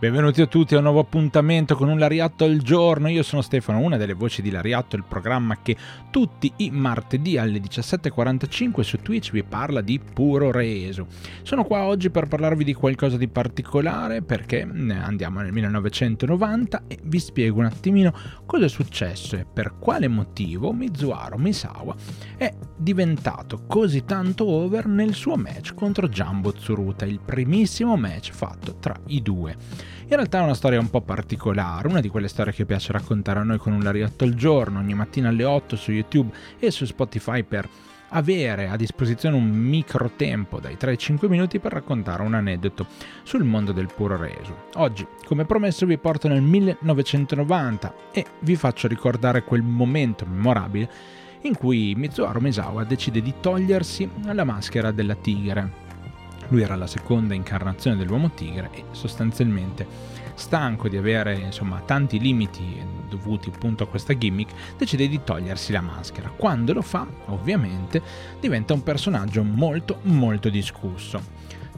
Benvenuti a tutti a un nuovo appuntamento con un Lariatto al giorno. Io sono Stefano, una delle voci di Lariatto, il programma che tutti i martedì alle 17.45 su Twitch vi parla di puro reso. Sono qua oggi per parlarvi di qualcosa di particolare perché eh, andiamo nel 1990 e vi spiego un attimino cosa è successo e per quale motivo Mizuharo Misawa è diventato così tanto over nel suo match contro Jumbo Tsuruta, il primissimo match fatto tra i due. In realtà è una storia un po' particolare, una di quelle storie che piace raccontare a noi con un lariotto al giorno, ogni mattina alle 8 su YouTube e su Spotify per avere a disposizione un micro tempo dai 3 ai 5 minuti per raccontare un aneddoto sul mondo del puro reso. Oggi, come promesso, vi porto nel 1990 e vi faccio ricordare quel momento memorabile in cui Mizuharo Misawa decide di togliersi la maschera della tigre lui era la seconda incarnazione dell'uomo tigre e sostanzialmente stanco di avere insomma tanti limiti dovuti appunto a questa gimmick, decide di togliersi la maschera. Quando lo fa, ovviamente, diventa un personaggio molto molto discusso.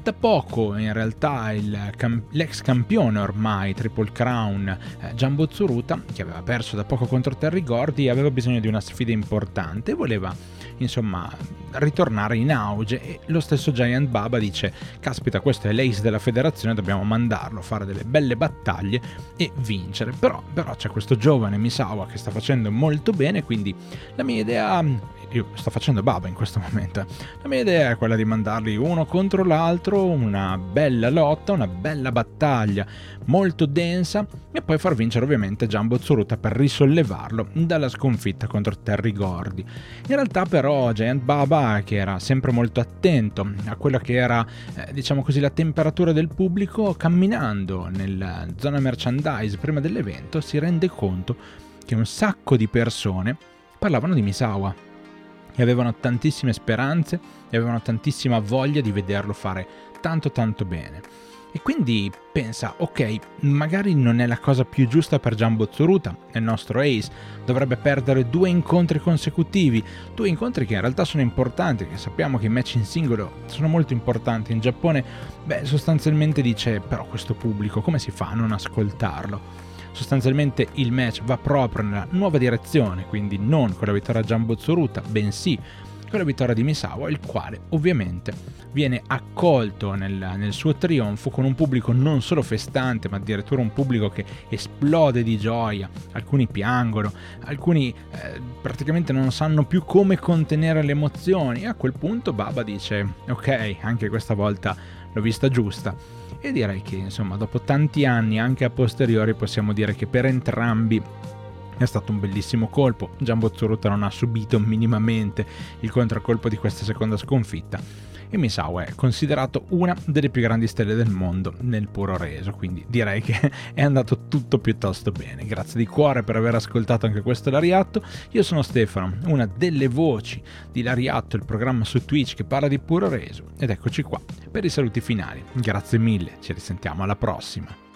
Da poco in realtà il, l'ex campione ormai Triple Crown eh, Jumbo Tsuruta, che aveva perso da poco contro Terry Gordy, aveva bisogno di una sfida importante e voleva insomma ritornare in auge e lo stesso Giant Baba dice caspita questo è l'ace della federazione dobbiamo mandarlo fare delle belle battaglie e vincere però, però c'è questo giovane Misawa che sta facendo molto bene quindi la mia idea io sto facendo baba in questo momento. La mia idea è quella di mandarli uno contro l'altro, una bella lotta, una bella battaglia molto densa e poi far vincere ovviamente Jumbo Tsuruta per risollevarlo dalla sconfitta contro Terry Gordy. In realtà però Giant Baba, che era sempre molto attento a quella che era eh, diciamo così la temperatura del pubblico, camminando nella zona merchandise prima dell'evento si rende conto che un sacco di persone parlavano di Misawa e avevano tantissime speranze e avevano tantissima voglia di vederlo fare tanto tanto bene. E quindi pensa, ok, magari non è la cosa più giusta per Jumbo Tsuruta, il nostro ace, dovrebbe perdere due incontri consecutivi, due incontri che in realtà sono importanti, che sappiamo che i match in singolo sono molto importanti. In Giappone, beh, sostanzialmente dice, però questo pubblico come si fa a non ascoltarlo? Sostanzialmente il match va proprio nella nuova direzione, quindi non con la vittoria Jumbo Tsuruta, bensì con la vittoria di Misawa, il quale ovviamente viene accolto nel, nel, suo trionfo con un pubblico non solo festante, ma addirittura un pubblico che esplode di gioia. Alcuni piangono, alcuni eh, praticamente non sanno più come contenere le emozioni. E a quel punto Baba dice: Ok, anche questa volta l'ho vista giusta e direi che insomma dopo tanti anni anche a posteriori possiamo dire che per entrambi è stato un bellissimo colpo. Jumbo Tsuruta non ha subito minimamente il contraccolpo di questa seconda sconfitta e Misawa è considerato una delle più grandi stelle del mondo nel puro reso, quindi direi che è andato tutto piuttosto bene. Grazie di cuore per aver ascoltato anche questo Lariatto. Io sono Stefano, una delle voci di Lariatto, il programma su Twitch che parla di puro reso ed eccoci qua per i saluti finali. Grazie mille, ci risentiamo alla prossima.